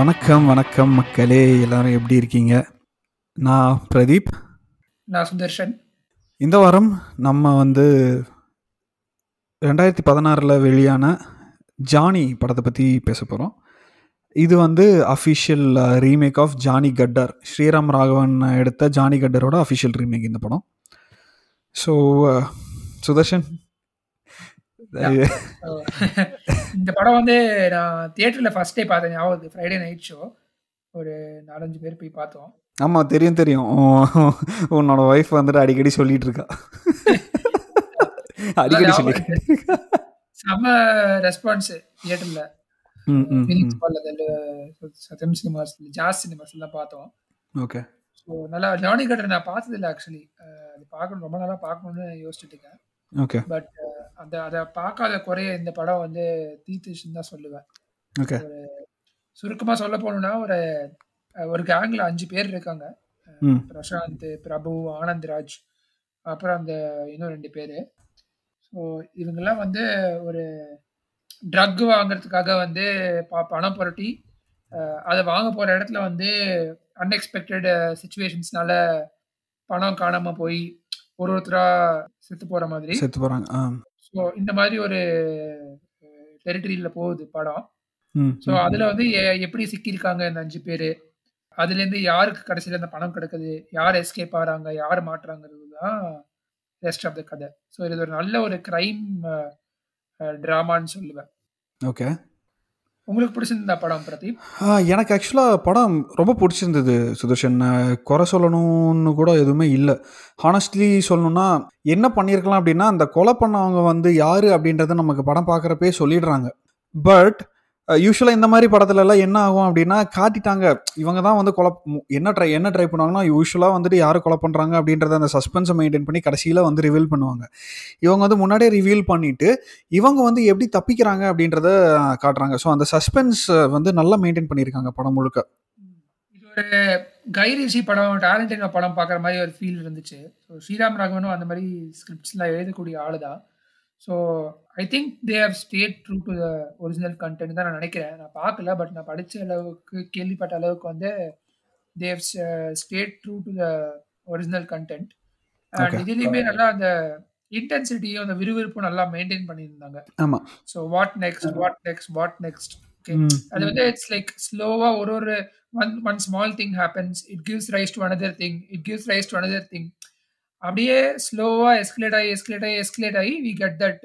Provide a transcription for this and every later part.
வணக்கம் வணக்கம் மக்களே. எல்லாரும் எப்படி இருக்கீங்க? நான் பிரதீப். நான் சுதர்ஷன். இந்த வாரம் நம்ம வந்து ரெண்டாயிரத்தி பதினாறில் வெளியான ஜானி படத்தை பற்றி பேச போகிறோம் இது வந்து official remake of Johnny Gaddaar. Sriram Raghavan எடுத்த ஜானி கட்டரோட அஃபிஷியல் ரீமேக் இந்த படம். ஸோ சுதர்ஷன் இந்த படம் வந்து நான் தியேட்டரில் ஃபர்ஸ்ட் டே பார்த்தேன் ஞாபகம் ஃப்ரைடே நைட் ஷோ ஒரு நாலஞ்சு பேர் போய் பார்த்தோம். ஆமாம் தெரியும் தெரியும். உன் உன்னோட ஒய்ஃப் வந்துட்டு அடிக்கடி சொல்லிட்டு இருக்கா. அடிக்கடி இருக்கா. செம்ம ரெஸ்பான்ஸ் தியேட்டரில் சத்யம் சினிமாஸ் ஜாஸ் சினிமாஸ் தான் பார்த்தோம். ஓகே ஸோ நல்லா ஜானி கட்டர் நான் பார்த்ததில்ல ஆக்சுவலி அது பார்க்கணும் ரொம்ப நாளாக பார்க்கணும்னு யோசிச்சுட்டு இருக்கேன். ஓகே பட் அந்த அதை பார்க்காத குறைய இந்த படம் வந்து தீர்த்துச்சுன்னு தான் சொல்லுவேன். ஓகே சுருக்கமாக சொல்ல போகணுன்னா ஒரு ஒரு கேங்கில் அஞ்சு பேர் இருக்காங்க. பிரசாந்த் பிரபு ஆனந்த் ராஜ் அப்புறம் அந்த இன்னும் ரெண்டு பேர். ஸோ இவங்கெல்லாம் வந்து ஒரு ட்ரக் வாங்குறதுக்காக வந்து ப பணம் புரட்டி அதை வாங்க போகிற இடத்துல வந்து அன்எக்ஸ்பெக்டட் சுச்சுவேஷன்ஸ்னால பணம் காணாமல் போய் ஒரு ஒருத்தராக செத்து போகிற மாதிரி. செத்து போகிறாங்க ஆ. ஸோ இந்த மாதிரி ஒரு டெரிட்டரியில் போகுது படம். ஸோ அதில் வந்து எப்படி சிக்கியிருக்காங்க இந்த அஞ்சு பேர்? அதுலேருந்து யாருக்கு கடைசியில் அந்த பணம் கிடைக்குது? யார் எஸ்கேப் ஆகிறாங்க? யார் மாட்டுறாங்கிறது தான் ரெஸ்ட் ஆஃப் த கதை. ஸோ இது ஒரு நல்ல ஒரு க்ரைம் ட்ராமான்னு சொல்லுவேன். ஓகே. உங்களுக்கு பிடிச்சிருந்தா படம் பிரதீப்? எனக்கு ஆக்சுவலாக படம் ரொம்ப பிடிச்சிருந்தது சுதர்ஷன். குறை சொல்லணும்னு கூட எதுவுமே இல்லை. ஹானஸ்ட்லி சொல்லணும்னா என்ன பண்ணியிருக்கலாம் அப்படின்னா அந்த கொலை பண்ணவங்க வந்து யார் அப்படின்றத நமக்கு படம் பார்க்குறப்பே சொல்லிடுறாங்க. பட் யூஸ்வலாக இந்த மாதிரி படத்துலலாம் என்ன ஆகும் அப்படின்னா காட்டிட்டாங்க. இவங்க தான் வந்து கொலை என்ன ட்ரை என்ன ட்ரை பண்ணுவாங்கன்னா யூஸ்வலாக வந்துட்டு யார் கொலை பண்ணுறாங்க அப்படின்றத அந்த சஸ்பென்ஸை மெயின்டைன் பண்ணி கடைசியில் வந்து ரிவீல் பண்ணுவாங்க. இவங்க வந்து முன்னாடியே ரிவீல் பண்ணிட்டு இவங்க வந்து எப்படி தப்பிக்கிறாங்க அப்படின்றத காட்டுறாங்க. ஸோ அந்த சஸ்பென்ஸ் வந்து நல்லா மெயின்டைன் பண்ணியிருக்காங்க படம் முழுக்க. இது ஒரு கைரிஷி படம் டேலண்டிங் படம் பார்க்குற மாதிரி ஒரு ஃபீல் இருந்துச்சு. ஸோ ஸ்ரீராம் ராகவனும் அந்த மாதிரி ஸ்கிரிப்ட்ஸ்லாம் எழுதக்கூடிய ஆள் தான் so I think they have stayed true to the original content தான் நான் நினைக்கிறேன். நான் பார்க்கல பட் நான் படித்த அளவுக்கு கேள்விப்பட்ட அளவுக்கு வந்து they have stayed true to the original content and. இதுலேயுமே நல்லா அந்த இன்டென்சிட்டியும் அந்த விறுவிறுப்பும் நல்லா மெயின்டைன் பண்ணியிருந்தாங்க. ஆமாம் so what next what next what next அது வந்து இட்ஸ் லைக் ஸ்லோவா ஒரு ஒரு one one small thing happens it gives rise to another thing it gives rise to another thing அப்படியே ஸ்லோவா எஸ்கலேட் ஆகி எஸ்கலேட் ஆகி எஸ்கலேட் ஆகி வி கெட் தட்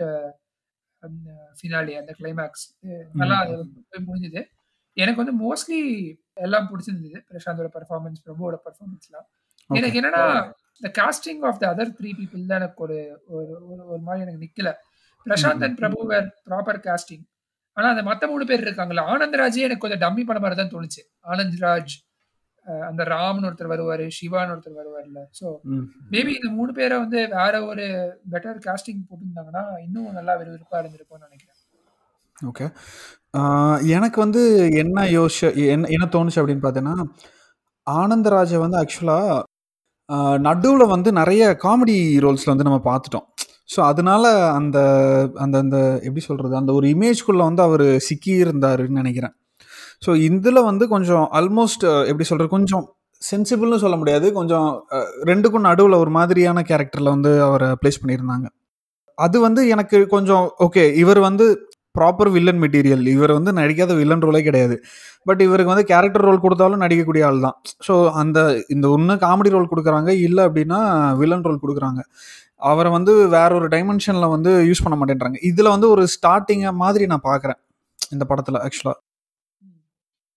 ஃபினாலி அந்த கிளைமேக்ஸ் நல்லா முடிஞ்சுது. எனக்கு வந்து மோஸ்ட்லி எல்லாம் பிடிச்சிருந்தது பிரசாந்தோட பர்ஃபார்மன்ஸ் பிரபுவோட பர்ஃபார்மன்ஸ்லாம் எனக்கு என்னன்னா இந்த casting of the other three people தான் எனக்கு ஒரு ஒரு ஒரு- மாதிரி எனக்கு நிக்கல. Prashanth and Prabhu were proper casting ஆனா அந்த மத்த மூணு பேர் இருக்காங்கல்ல ஆனந்த் ராஜே எனக்கு கொஞ்சம் டம்மி பண்ண மாதிரி தான் தோணுச்சு. ஆனந்த் ராஜ் அந்த ராம்னு ஒருத்தர் வருவாரு சிவான்னு ஒருத்தர் வருவார்ல ஸோ மேபி இந்த மூணு பேரை வந்து வேற ஒரு பெட்டர் காஸ்டிங் போட்டிருந்தாங்கன்னா இன்னும் நல்லா விறுவிறுப்பா இருந்திருக்கும்னு நினைக்கிறேன். ஓகே எனக்கு வந்து என்ன யோசி என்ன என்ன தோணுச்சு அப்படின்னு பார்த்தீங்கன்னா ஆனந்தராஜை வந்து ஆக்சுவலாக நடுவில் வந்து நிறைய காமெடி ரோல்ஸில் வந்து நம்ம பார்த்துட்டோம். ஸோ அதனால அந்த அந்த அந்த எப்படி சொல்கிறது அந்த ஒரு இமேஜ்குள்ளே வந்து அவர் சிக்கி இருந்தாருன்னு நினைக்கிறேன். ஸோ இதில் வந்து கொஞ்சம் ஆல்மோஸ்ட் எப்படி சொல்கிறது கொஞ்சம் சென்சிபிள்னு சொல்ல முடியாது. கொஞ்சம் ரெண்டுக்கும் நடுவில் ஒரு மாதிரியான கேரக்டரில் வந்து அவரை ப்ளேஸ் பண்ணியிருந்தாங்க. அது வந்து எனக்கு கொஞ்சம் ஓகே இவர் வந்து ப்ராப்பர் வில்லன் மெட்டீரியல் இவர் வந்து நடிக்காத வில்லன் ரோலே கிடையாது. பட் இவருக்கு வந்து கேரக்டர் ரோல் கொடுத்தாலும் நடிக்கக்கூடிய ஆள் தான். ஸோ அந்த இந்த ஒன்று காமெடி ரோல் கொடுக்குறாங்க. இல்லை அப்படின்னா வில்லன் ரோல் கொடுக்குறாங்க. அவரை வந்து வேற ஒரு டைமென்ஷனில் வந்து யூஸ் பண்ண மாட்டேன்றாங்க. இதில் வந்து ஒரு ஸ்டார்டிங்கை மாதிரி நான் பார்க்குறேன். இந்த படத்தில் ஆக்சுவலாக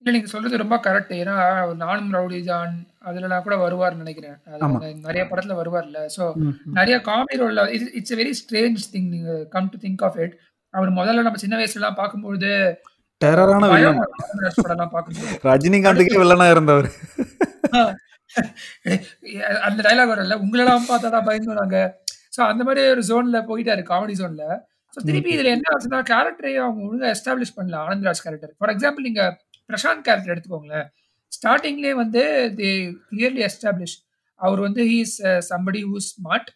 இல்ல நீங்க சொல்றது ரொம்ப கரெக்ட் ஏன்னா நானும் ரவுடி ஜான் அதுலலாம் கூட வருவார்னு நினைக்கிறேன். அது ஆமா. அந்த நிறைய படத்துல வருவார்ல. ஸோ நிறைய காமெடி ரோல்ல இட்ஸ் வெரி ஸ்ட்ரேஞ்ச் திங் நீங்க come to think of it அவர் முதல்ல நம்ம சின்ன வயசுலாம் பார்க்கும்போது டெரரான பயம் வில்லன் வரும் படம்லாம் பார்க்கும்போது. ரஜினிகாந்துக்கே வில்லனாக இருந்தவர். அந்த டைலாக் வரல உங்களெல்லாம் பார்த்தாடா பயந்து நாங்க ஸோ அந்த மாதிரி ஒரு ஜோன்ல போயிட்டாரு காமெடி ஜோன்ல ஸோ திருப்பி இதுல என்ன ஆச்சுன்னா கேரக்டரையும் அவங்க ஒழுங்கா எஸ்டாப்ளிஷ் பண்ணல ஆனந்த்ராஜ் கேரக்டர் ஃபார் எக்ஸாம்பிள் நீங்க பிரசாந்த் கேரக்டர் எடுத்துக்கோங்களேன். ஸ்டார்டிங்லேயே வந்து தே கிளியர்லி எஸ்டாப்ளிஷ். அவர் வந்து he's somebody who smart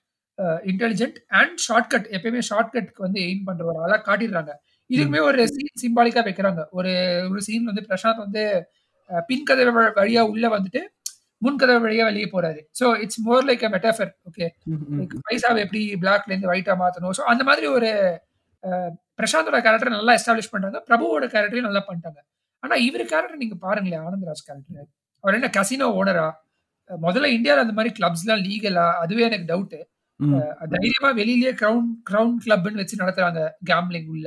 intelligent and shortcut எப்பயுமே ஷார்ட்கட்க்கு வந்து எய்ம் ஒரு ஆளா காட்டிடுறாங்க. இதுக்குமே ஒரு சீன் சிம்பாலிக்கா வைக்கிறாங்க. ஒரு ஒரு சீன் வந்து பிரசாந்த் வந்து அஹ், பின் கதவு வ- வழியா உள்ள வந்துட்டு முன் கதவு வழியா வெளியே போறாரு. So it's more like a metaphor okay பைசாவை எப்படி பிளாக்ல இருந்து ஒயிட்டா மாத்தணும்? ஸோ அந்த மாதிரி ஒரு அஹ், பிரசாந்தோட கேரக்டர் நல்லா எஸ்டாப்ளிஷ் பண்றாங்க. பிரபுவோட கேரக்டரையும் நல்லா பண்ணிட்டாங்க. ஆனா இவர் கேரக்டர் நீங்க பாருங்களேன் ஆனந்தராஜ் கேரக்டர் அவர் என்ன கசினோ ஓனரா முதல்ல இந்தியாவில் அந்த மாதிரி கிளப்ஸ்லாம் லீகலா அதுவே எனக்கு டவுட் ம். தைரியமா வெளியிலேயே கிரவுன் கிரவுன் கிளப்னு வச்சு நடத்துறாங்க கேம்லிங் உள்ள.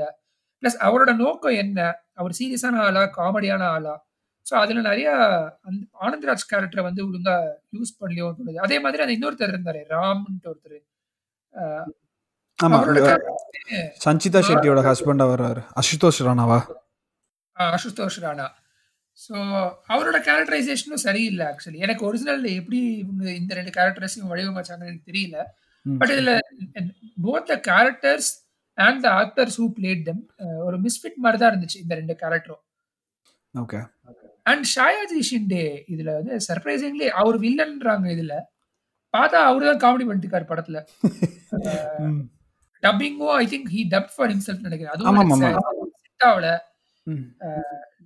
பிளஸ் அவரோட நோக்கம் என்ன? அவர் சீரியஸான ஆளா? காமெடியான ஆளா? ஸோ அதுல நிறைய அந்த ஆனந்தராஜ் கேரக்டரை வந்து ஒழுங்கா யூஸ் பண்ணலையோ தோணுது. அதே மாதிரி அந்த இன்னொருத்தர் இருந்தாரு ராம்ன்ட்டு ஒருத்தர். சஞ்சிதா ஷெட்டியோட ஹஸ்பண்டா வர்றாரு அசுதோஷ் ராணாவா? அசுதோஷ் ராணா. ஸோ அவரோட கேரக்டரைசேஷனும் சரியில்லை ஆக்சுவலி எனக்கு ஒரிஜினல் எப்படி இவங்க இந்த ரெண்டு கேரக்டர்ஸையும் வடிவமைச்சாங்கன்னு எனக்கு தெரியல. பட் இதுல both the characters and the actors who played them ஒரு மிஸ்ஃபிட் மாதிரி தான் இருந்துச்சு இந்த ரெண்டு கேரக்டரும் ஓகே அண்ட் ஷாயாஜி ஷிண்டே இதுல வந்து சர்ப்ரைசிங்லி அவர் வில்லன்றாங்க இதுல. பார்த்தா அவரு தான் காமெடி பண்ணிருக்காரு படத்துல. ம், டப்பிங்கும் I think he dub for himself நினைக்கிறேன். அதுவும். செட் ஆகல.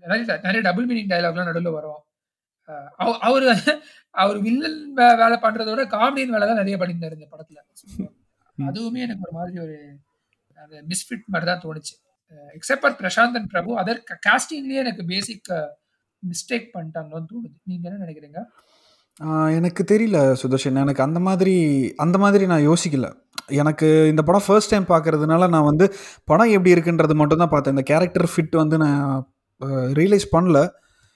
நிறைய டபுள் மீனிங் டயலாக்லாம் நடுவில் வரும். அவரு அவர் வில்லன் வேலை பண்றத விட காமெடியின் வேலை தான் நிறைய பண்ணியிருந்தாரு இந்த படத்துல. அதுவுமே எனக்கு ஒரு மாதிரி ஒரு மிஸ்ஃபிட் மாதிரி தான் தோணுச்சு. Except for Prashanth and Prabhu other காஸ்டிங்லயே எனக்கு பேசிக் மிஸ்டேக் பண்ணிட்டாங்களோன்னு தோணுது. நீங்க என்ன நினைக்கிறீங்க? எனக்கு தெரியல சுதர்ஷன். எனக்கு அந்த மாதிரி அந்த மாதிரி நான் யோசிக்கல. எனக்கு இந்த படம் ஃபர்ஸ்ட் டைம் பார்க்கறதுனால நான் வந்து படம் எப்படி இருக்குன்றது மட்டும் தான் பார்த்தேன். இந்த கேரக்டர் ஃபிட் வந்து நான் ரியலைஸ் பண்ணல.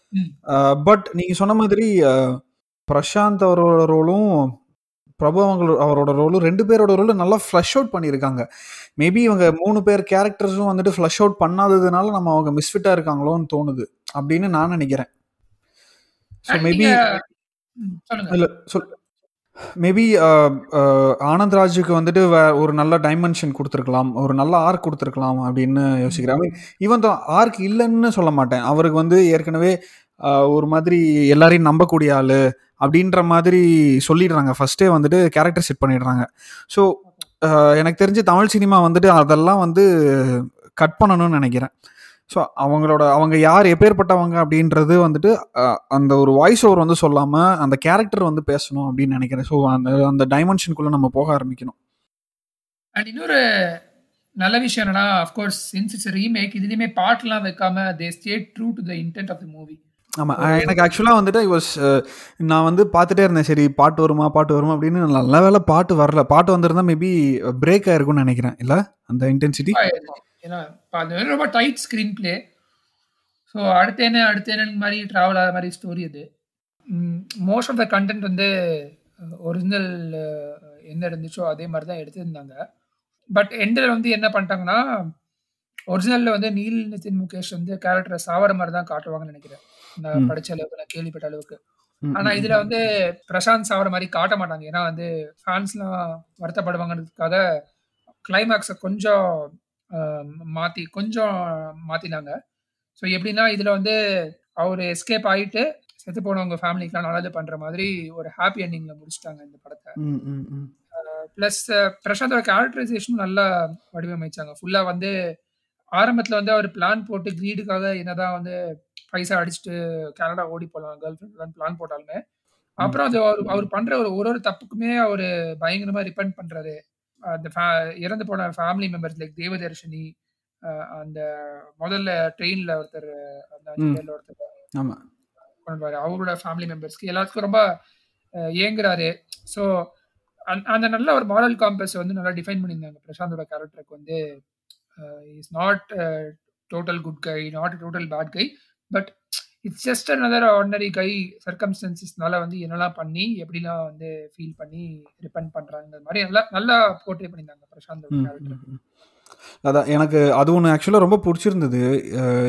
ம். பட் நீங்கள் சொன்ன மாதிரி பிரசாந்த் அவரோட ரோலும் பிரபு அவங்களோட அவரோட ரோலும் ரெண்டு பேரோட ரோலும் நல்லா ஃப்ளஷ் அவுட் பண்ணியிருக்காங்க. மேபி இவங்க மூணு பேர் கேரக்டர்ஸும் வந்துட்டு ஃப்ளஷ் அவுட் பண்ணாததுனால நம்ம அவங்க மிஸ்ஃபிட்டாக இருக்காங்களோன்னு தோணுது. அப்படின்னு நான் நினைக்கிறேன். ஸோ மேபி நீங்க- இல்ல சொல் மேபி ஆனந்த்ராஜுக்கு வந்துட்டு ஒரு நல்ல டைமென்ஷன் கொடுத்துருக்கலாம் ஒரு நல்ல ஆர்க் கொடுத்துருக்கலாம் அப்படின்னு யோசிக்கிறேன். ஐ மீன் ஈவன் தான் ஆர்க் இல்லைன்னு சொல்ல மாட்டேன். அவருக்கு வந்து ஏற்கனவே ஒரு மாதிரி எல்லாரையும் நம்பக்கூடிய ஆள் அப்படின்ற மாதிரி சொல்லிடுறாங்க. ஃபர்ஸ்டே வந்துட்டு கேரக்டர் செட் பண்ணிடுறாங்க. ஸோ எனக்கு தெரிஞ்சு தமிழ் சினிமா வந்துட்டு அதெல்லாம் வந்து கட் பண்ணணும்னு நினைக்கிறேன். ஸோ அவங்களோட அவங்க யார் எப்பேற்பட்டவங்க அப்படின்றது வந்துட்டு அந்த ஒரு வாய்ஸ் ஓவர் வந்து சொல்லாமல் அந்த கேரக்டர் வந்து பேசணும் அப்படின்னு நினைக்கிறேன். ஸோ அந்த அந்த டைமென்ஷனுக்குள்ளே நம்ம போக ஆரம்பிக்கணும். அண்ட் இன்னொரு நல்ல விஷயம் என்னன்னா அஃப்கோர்ஸ் சின்ஸ் இட்ஸ் ரீமேக் இதுலயுமே பாட்டுலாம் வைக்காம they stayed true to the intent of the movie ஆமாம் எனக்கு ஆக்சுவலாக வந்துட்டு வாஸ் நான் வந்து பார்த்துட்டே இருந்தேன். சரி பாட்டு வருமா பாட்டு வருமா அப்படின்னு. நல்ல வேலை பாட்டு வரல. பாட்டு வந்திருந்தா மேபி பிரேக் ஆயிருக்கும்னு நினைக்கிறேன். இல்லை? அந்த இன்டென்சிட்டி ஏன்னா இப்ப அது ரொம்ப டைட் ஸ்க்ரீன் பிளே ஸோ அடுத்து என்ன அடுத்து என்ன மாதிரி ட்ராவல் ஆகிற மாதிரி ஸ்டோரி அது? மோஸ்ட் ஆஃப் த கண்டென்ட் வந்து ஒரிஜினல் என்ன இருந்துச்சோ அதே மாதிரி தான் எடுத்திருந்தாங்க. பட் எண்டில் வந்து என்ன பண்ணிட்டாங்கன்னா ஒரிஜினலில் வந்து நீல் நிதின் முகேஷ் வந்து கேரக்டரை சாவர மாதிரி தான் காட்டுவாங்கன்னு நினைக்கிறேன். நான். படிச்ச அளவுக்கு நான் கேள்விப்பட்ட அளவுக்கு. ஆனா இதுல வந்து பிரசாந்த் சாவர மாதிரி காட்ட மாட்டாங்க. ஏன்னா வந்து ஃபேன்ஸ்லாம் வருத்தப்படுவாங்கிறதுக்காக கிளைமேக்ஸை கொஞ்சம் மாத்தி கொஞ்சம் மாத்தினாங்க ஸோ எப்படின்னா இதுல வந்து அவர் எஸ்கேப் ஆயிட்டு செத்து போனவங்க ஃபேமிலிக்கெலாம் நல்லது பண்ற மாதிரி ஒரு ஹாப்பி எண்டிங்ல முடிச்சிட்டாங்க இந்த படத்தை. ப்ளஸ் பிரசாந்தோட கேரக்டரைசேஷனும் நல்லா வடிவமைச்சாங்க. ஃபுல்லா வந்து ஆரம்பத்துல வந்து அவர் பிளான் போட்டு கிரீடுக்காக என்னதான் வந்து பைசா அடிச்சுட்டு கனடா ஓடி போகலாம் கேர்ள் ஃப்ரெண்ட் பிளான் போட்டாலுமே. அப்புறம் அது அவர் அவர் பண்ற ஒரு ஒரு ஒரு தப்புக்குமே அவர் பயங்கரமா ரிப்பெண்ட் பண்றாரு. அந்த இறந்து போன ஃபேமிலி மெம்பர்ஸ் லைக் தேவதர்ஷினி அந்த முதல்ல ட்ரெயின்ல ஒருத்தர் அந்த அஞ்சு ஒருத்தர் பண்ணுவாரு அவரோட ஃபேமிலி மெம்பர்ஸ்க்கு எல்லாத்துக்கும் ரொம்ப ஏங்குறாரு. ஸோ அந்த நல்ல ஒரு மாரல் காம்பஸ் வந்து நல்லா டிஃபைன் பண்ணியிருந்தாங்க. பிரசாந்தோட கேரக்டருக்கு வந்து is not total good guy not total bad guy but it's just another ordinary guy சர்க்கம்ஸ்டன்சஸ்னால வந்து என்னெல்லாம் பண்ணி எப்படிலாம் வந்து ஃபீல் பண்ணி ரிப்பெண்ட் பண்றாங்க மாதிரி நல்லா நல்லா போர்ட்ரே பண்ணியிருந்தாங்க ம். அதான் எனக்கு அது ஒன்று ஆக்சுவலாக ரொம்ப பிடிச்சிருந்தது.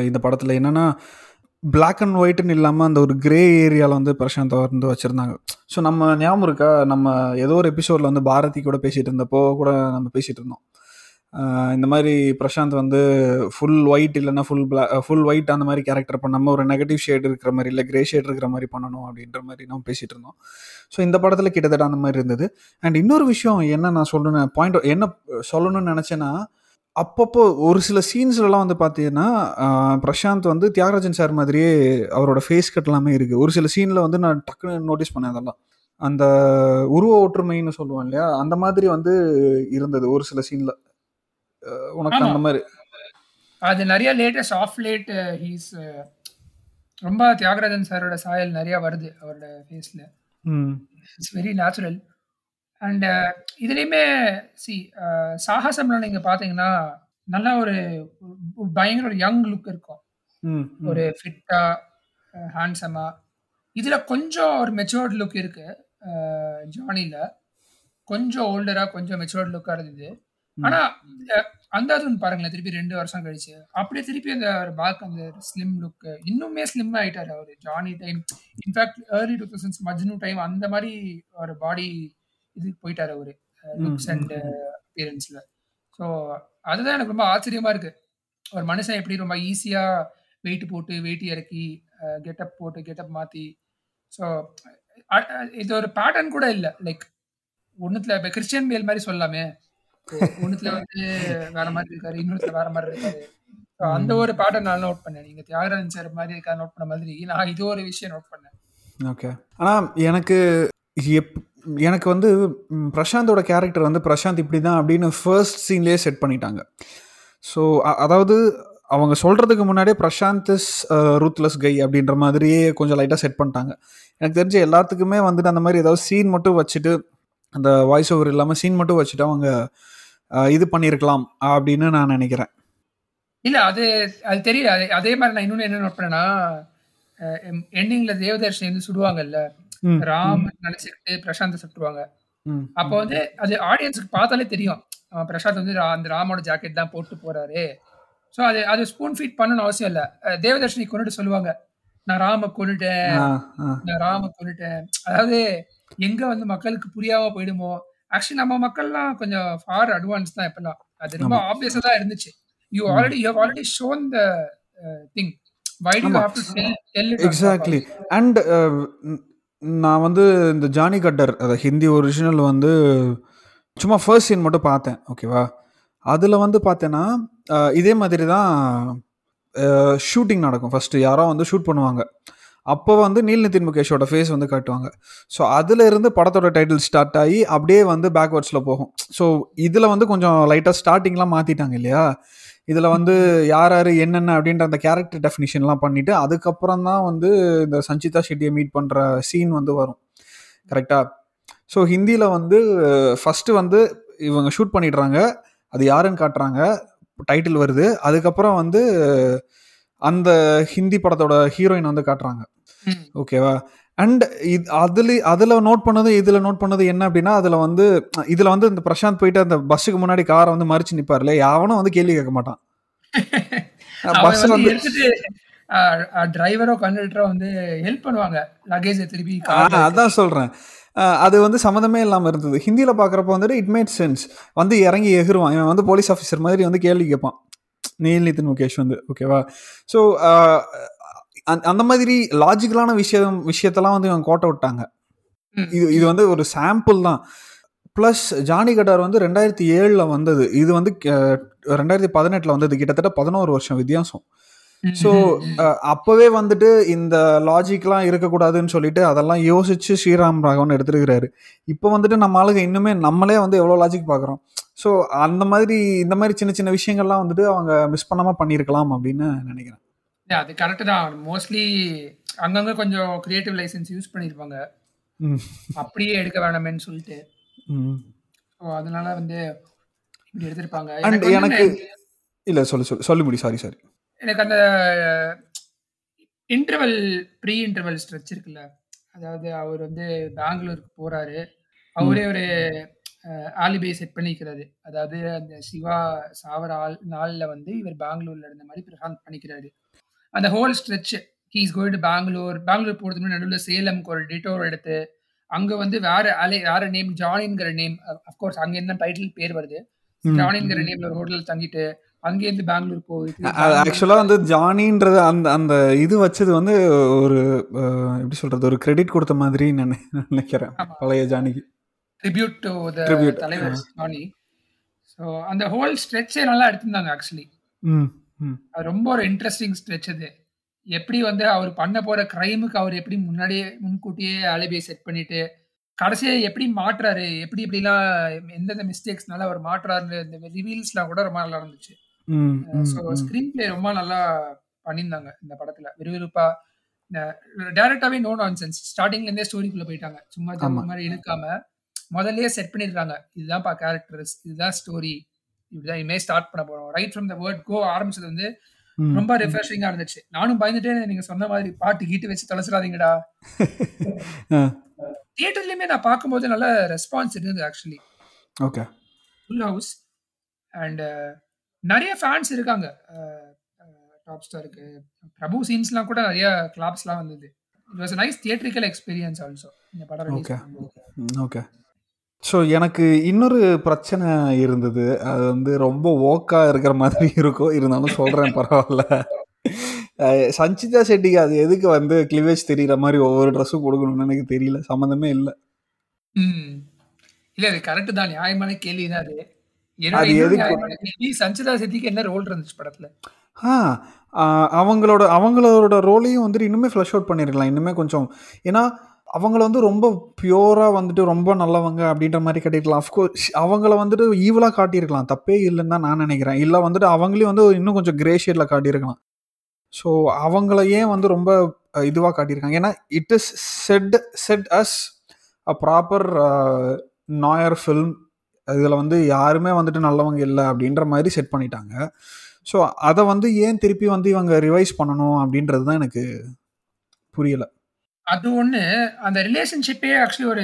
இந்த படத்தில் என்னென்னா Black அண்ட் ஒயிட்னு இல்லாமல் அந்த ஒரு கிரே ஏரியாவில் வந்து பிரசாந்த் வந்து வச்சுருந்தாங்க. ஸோ நம்ம ஞாபகம் இருக்கா? நம்ம ஏதோ ஒரு எபிசோடில் வந்து பாரதி கூட பேசிகிட்டு இருந்தப்போ கூட நம்ம பேசிகிட்டு இருந்தோம். இந்த மாதிரி பிரசாந்த் வந்து ஃபுல் ஒயிட் இல்லைன்னா ஃபுல் பிளாக் ஃபுல் ஒயிட் அந்த மாதிரி கேரக்டர் பண்ணாமல் ஒரு நெகட்டிவ் ஷேட் இருக்கிற மாதிரி இல்லை கிரே ஷேட் இருக்கிற மாதிரி பண்ணணும் அப்படின்ற மாதிரி நம்ம பேசிகிட்டு இருந்தோம். ஸோ இந்த படத்தில் கிட்டத்தட்ட அந்த மாதிரி இருந்தது. அண்ட் இன்னொரு விஷயம் என்ன நான் சொல்லணும் பாயிண்ட் என்ன சொல்லணும்னு நினச்சேன்னா அப்பப்போ ஒரு சில சீன்ஸ்லலாம் வந்து பார்த்தீங்கன்னா பிரசாந்த் வந்து தியாகராஜன் சார் மாதிரியே அவரோட ஃபேஸ் கட் எல்லாமே இருக்குது ஒரு சில சீனில் வந்து நான் டக்குன்னு நோட்டீஸ் பண்ணேன் அதெல்லாம். அந்த உருவ ஒற்றுமைன்னு சொல்லுவோம் இல்லையா? அந்த மாதிரி வந்து இருந்தது ஒரு சில சீனில் உனக்கு. அந்த மாதிரி. அது நிறைய லேட்டஸ்ட் ஆஃப் லேட் ஹீஸ் ரொம்ப தியாகராஜன் சாரோட சாயல் நிறைய வருது அவரோட ஃபேஸ்ல இட்ஸ் வெரி நேச்சுரல் அண்ட் இதுலேயுமே சி சாகசம்ல நீங்க பாத்தீங்கன்னா நல்லா ஒரு பயங்கர ஒரு யங் லுக் இருக்கும். ஒரு ஃபிட்டா ஹேண்ட்ஸமா இதுல கொஞ்சம் ஒரு மெச்சூர்ட் லுக் இருக்கு ஜானில கொஞ்சம் ஓல்டரா கொஞ்சம் மெச்சூர்ட் லுக்கா இருந்தது. ஆனா அஹ், அந்த அதுன்னு பாருங்களேன் திருப்பி ரெண்டு வருஷம் கழிச்சு. அப்படியே திருப்பி அந்த பேக் அந்த ஸ்லிம் லுக் இன்னுமே ஸ்லிம் ஆயிட்டாரு அவரு. Johnny time in fact early two thousands Majnu time அந்த மாதிரி ஒரு பாடி இதுக்கு போயிட்டாரு அவரு. லுக்ஸ் அண்ட் அப்பியரன்ஸ்ல ஸோ அதுதான் எனக்கு ரொம்ப ஆச்சரியமா இருக்கு. ஒரு மனுஷன் எப்படி ரொம்ப ஈஸியா வெயிட் போட்டு வெயிட் இறக்கி கெட்டப் போட்டு கெட்டப் மாத்தி. ஸோ இது ஒரு பேட்டர்ன் கூட இல்லை. லைக் ஒண்ணுத்துல இப்ப கிறிஸ்டியன் பேல் மாதிரி சொல்லலாமே. ஒண்ணுத்துல வந்து வேற மாதிரி இருக்காரு இன்னொருத்துல வேற மாதிரி இருக்காரு. அந்த ஒரு பேட்டர்ன் நான் நோட் பண்ணேன். நீங்க தியாகராஜன் சார் மாதிரி இருக்கா நோட் பண்ண மாதிரி நான் இது ஒரு விஷயம் நோட் பண்ணேன். ஓகே ஆனால் எனக்கு எப் எனக்கு வந்து பிரசாந்தோட கேரக்டர் வந்து பிரசாந்த் இப்படி தான் அப்படின்னு ஃபர்ஸ்ட் சீன்லேயே செட் பண்ணிட்டாங்க. ஸோ அதாவது அவங்க சொல்கிறதுக்கு முன்னாடியே பிரசாந்த் இஸ் ரூத்லெஸ் கை அப்படின்ற மாதிரியே கொஞ்சம் லைட்டாக செட் பண்ணிட்டாங்க. எனக்கு தெரிஞ்ச எல்லாத்துக்குமே வந்துட்டு அந்த மாதிரி ஏதாவது சீன் மட்டும் வச்சுட்டு அந்த வாய்ஸ் ஓவர் இல்லாமல் சீன் மட்டும் வச்சுட்டு அவங்க இது பண்ணியிருக்கலாம் அப்படின்னு நான் நினைக்கிறேன். இல்ல அது அது தெரியல. அதே அதே மாதிரி நான் இன்னொன்னு என்ன நோட் பண்ணேன்னா எண்டிங்ல தேவதர்ஷினி வந்து சுடுவாங்கல்ல ராம் நினைச்சுக்கிட்டு பிரசாந்த் சுட்டுருவாங்க ம், அப்போ வந்து அது ஆடியன்ஸுக்கு பார்த்தாலே தெரியும். பிரசாந்த் வந்து அந்த ராமோட ஜாக்கெட் தான் போட்டு போறாரு. ஸோ அது அது ஸ்பூன் ஃபீட் பண்ணணும்னு அவசியம் இல்லை. தேவதர்ஷினி கொண்டுட்டு சொல்லுவாங்க. நான் ராம கொண்டுட்டேன் நான் ராம கொண்டுட்டேன் அதாவது எங்க வந்து மக்களுக்கு புரியாம போயிடுமோ? ஆக்சுவலி நம்ம மக்கள்லாம் கொஞ்சம் ஃபார் அட்வான்ஸ் தான் இப்பெல்லாம். அது ரொம்ப ஆப்வியஸா தான் இருந்துச்சு. You already you already shown the thing why to. Have to tell exactly and நான் வந்து இந்த ஜானி கட்டர் அதை ஹிந்தி ஒரிஜினல் வந்து சும்மா ஃபர்ஸ்ட் சீன் மட்டும் பார்த்தேன். ஓகேவா அதில் வந்து பார்த்தேன்னா இதே மாதிரி தான் ஷூட்டிங் நடக்கும். ஃபஸ்ட்டு யாரோ வந்து ஷூட் பண்ணுவாங்க. அப்போ வந்து நீல் நிதின் முகேஷோட ஃபேஸ் வந்து காட்டுவாங்க. ஸோ அதில் இருந்து படத்தோட டைட்டில் ஸ்டார்ட் ஆகி அப்படியே வந்து பேக்வர்ட்ஸில் போகும். ஸோ இதில் வந்து கொஞ்சம் லைட்டாக ஸ்டார்டிங்லாம் மாற்றிட்டாங்க இல்லையா? இதில் வந்து யார் யார் என்னென்ன அப்படின்ற அந்த கேரக்டர் டெஃபினிஷன்லாம் பண்ணிவிட்டு அதுக்கப்புறம் தான் வந்து இந்த சஞ்சிதா ஷெட்டியை மீட் பண்ணுற சீன் வந்து வரும். கரெக்டாக ஸோ ஹிந்தியில் வந்து ஃபஸ்ட்டு வந்து இவங்க ஷூட் பண்ணிடுறாங்க. அது யாருன்னு காட்டுறாங்க. டைட்டில் வருது. அதுக்கப்புறம் வந்து அந்த ஹிந்தி படத்தோட ஹீரோயின் வந்து காட்டுறாங்க. ஓகேவா? அண்ட் இது அதில் அதில் நோட் பண்ணது இதில் நோட் பண்ணது என்ன அப்படின்னா அதில் வந்து இதில் வந்து இந்த பிரசாந்த் போயிட்டு அந்த பஸ்ஸுக்கு முன்னாடி காரை வந்து மறிச்சு நிற்பார்ல யாவனும் வந்து கேள்வி கேட்க மாட்டான். பஸ்ஸில் வந்து டிரைவரோ கண்டக்டரோ வந்து ஹெல்ப் பண்ணுவாங்க. லக்கேஜ் திருப்பி அதான் சொல்கிறேன் அது வந்து சம்மந்தமே இல்லாமல் இருந்தது. ஹிந்தியில் பார்க்குறப்ப வந்துட்டு இட் மேட் சென்ஸ் வந்து இறங்கி எகிருவான். இவன் வந்து போலீஸ் ஆஃபீஸர் மாதிரி வந்து கேள்வி கேட்பான். நீல் நிதின் முகேஷ் வந்து ஓகேவா? ஸோ அந்த மாதிரி லாஜிக்கலான விஷயம் விஷயத்தெல்லாம் வந்து இவன் கோட்டை விட்டாங்க. இது இது வந்து ஒரு சாம்பிள் தான். ப்ளஸ் ஜானி கட்டார் வந்து ரெண்டாயிரத்தி ஏழில் வந்தது. இது வந்து ரெண்டாயிரத்தி பதினெட்டில் வந்தது. கிட்டத்தட்ட பதினோரு வருஷம் வித்தியாசம். ஸோ. அப்போவே வந்துட்டு இந்த லாஜிக்லாம் இருக்கக்கூடாதுன்னு சொல்லிட்டு அதெல்லாம் யோசிச்சு ஸ்ரீராம் ராகவன் எடுத்துருக்கிறாரு. இப்போ வந்துட்டு நம்ம ஆளுங்க இன்னுமே நம்மளே வந்து எவ்வளோ லாஜிக் பார்க்குறோம். ஸோ அந்த மாதிரி இந்த மாதிரி சின்ன சின்ன விஷயங்கள்லாம் வந்துட்டு அவங்க மிஸ் பண்ணாமல் பண்ணியிருக்கலாம் அப்படின்னு நினைக்கிறேன். அது கரெக்ட் தான். மோஸ்ட்லி அங்கங்க கொஞ்சம் கிரியேட்டிவ் லைசன்ஸ் யூஸ் பண்ணியிருப்பாங்க. அப்படியே எடுக்க வேணாமேன்னு சொல்லிட்டு. ஸோ அதனால வந்து இப்படி எடுத்திருப்பாங்க. எனக்கு இல்லை சொல்லு சொல்லு சொல்லி முடி சாரி சாரி எனக்கு அந்த இன்டர்வல் ப்ரீ இன்டர்வல் ஸ்ட்ரெச் இருக்குல்ல. அதாவது அவர் வந்து பெங்களூருக்கு போறாரு. அவரே ஒரு ஆலிபே செட் பண்ணிக்கிறாரு அதாவது அந்த சிவா சாவர ஆள் நாளில் வந்து இவர் பெங்களூர்ல இருந்த மாதிரி பிரசாந்த் பண்ணிக்கிறாரு. அந்த whole stretch he's going to Bangalore Bangalore போகிறதுக்கு நடுவில் சேலம்க்கு ஒரு டிட்டோர் எடுத்து அங்க வந்து வேற அலை வேற நேம் ஜானிங்கிற நேம் அஃப்கோர்ஸ் அங்க என்ன டைட்டில் பேர் வருது. ஜானிங்கிற நேம்ல ஒரு ஹோட்டல் தங்கிட்டு அங்கேருந்து பெங்களூர் போகுது ஆக்சுவலாக வந்து ஜானின்றது அந்த அந்த இது வச்சது வந்து ஒரு எப்படி சொல்றது ஒரு கிரெடிட் கொடுத்த மாதிரி நான் நினைக்கிறேன். பழைய ஜானிக்கு ட்ரிபியூட் டு த தலைவர் ஜானி ஸோ அந்த ஹோல் ஸ்ட்ரெச்சே நல்லா எடுத்திருந்தாங்க ஆக்சுவலி ரொம்ப ஒரு இன்ட்ரெஸ்டிங் ஸ்ட்ரெச் அது. எப்படி வந்து அவர் பண்ண போற கிரைமுக்கு அவர் எப்படி முன்னாடியே முன்கூட்டியே அலிபியை செட் பண்ணிட்டு கடைசியா எப்படி மாட்டுறாரு எப்படி எப்படிலாம் எந்தெந்த மிஸ்டேக்ஸ்னால அவர் மாட்டுறாரு இந்த ரிவீல்ஸ்லாம் கூட ரொம்ப நல்லா இருந்துச்சு. ஸோ ஸ்க்ரீன் பிளே ரொம்ப நல்லா பண்ணியிருந்தாங்க இந்த படத்துல. விறுவிறுப்பா டேரக்டாவே நோ நான் சென்ஸ் ஸ்டார்டிங்ல இருந்தே ஸ்டோரிக்குள்ள போயிட்டாங்க. சும்மா மாதிரி இழுக்காம முதல்லயே செட் பண்ணிடுறாங்க இதுதான்ப்பா கேரக்டர்ஸ் இதுதான் ஸ்டோரி இப்படிதான் இனிமே ஸ்டார்ட் பண்ண போறோம். Right from the word go ஆரம்பிச்சது வந்து ரொம்ப ரிஃப்ரெஷிங்கா இருந்துச்சு. நானும் பயந்துட்டே நீங்க சொன்ன மாதிரி பாட்டு கீட்டு வச்சு தொலைச்சிடாதீங்கடா. தியேட்டர்லயுமே நான் பார்க்கும்போது நல்ல ரெஸ்பான்ஸ் இருந்தது actually okay full house and நிறைய ஃபேன்ஸ் இருக்காங்க. டாப் ஸ்டாருக்கு பிரபு சீன்ஸ்லாம் கூட நிறைய கிளாப்ஸ்லாம் வந்தது. It was nice theatrical experience also இந்த படம் ஓகே ஓகே ஸோ எனக்கு இன்னொரு பிரச்சனை இருந்தது. அது வந்து ரொம்ப ஓக்கா இருக்கிற மாதிரி இருக்கும். இருந்தாலும் சொல்கிறேன் பரவாயில்ல. சஞ்சிதா செட்டிக்கு அது எதுக்கு வந்து கிளிவேஜ் தெரியுற மாதிரி ஒவ்வொரு ட்ரெஸ்ஸும் கொடுக்கணும்னு எனக்கு தெரியல. சம்மந்தமே இல்லை. இல்ல அது கரெக்ட் தான். நியாயமான கேள்வி தான் அது சஞ்சிதா செட்டிக்கு என்ன ரோல் இருந்துச்சு படத்துல? ஆ, அவங்களோட அவங்களோட ரோலையும் வந்துட்டு இன்னுமே ஃப்ளஷ் அவுட் பண்ணியிருக்கலாம் இன்னுமே கொஞ்சம் ஏன்னா அவங்கள வந்து ரொம்ப பியூராக வந்துட்டு ரொம்ப நல்லவங்க அப்படின்ற மாதிரி கட்டிருக்கலாம் அஃப்கோர்ஸ் அவங்கள வந்துட்டு ஈவலாக காட்டியிருக்கலாம். தப்பே இல்லைன்னு தான் நான் நினைக்கிறேன். இல்லை வந்துட்டு அவங்களையும் வந்து இன்னும் கொஞ்சம் கிரே ஷேடில் காட்டியிருக்கலாம். ஸோ அவங்கள ஏன் வந்து ரொம்ப இதுவாக காட்டியிருக்காங்க. ஏன்னா it is set set as a proper noir film இதில் வந்து யாருமே வந்துட்டு நல்லவங்க இல்லை அப்படின்ற மாதிரி செட் பண்ணிட்டாங்க. ஸோ அதை வந்து ஏன் திருப்பி வந்து இவங்க ரிவைஸ் பண்ணணும் அப்படின்றது தான் எனக்கு புரியலை. அது ஒண்ணு அந்த ரிலேஷன்ஷிப்பே ஆக்சுவலி ஒரு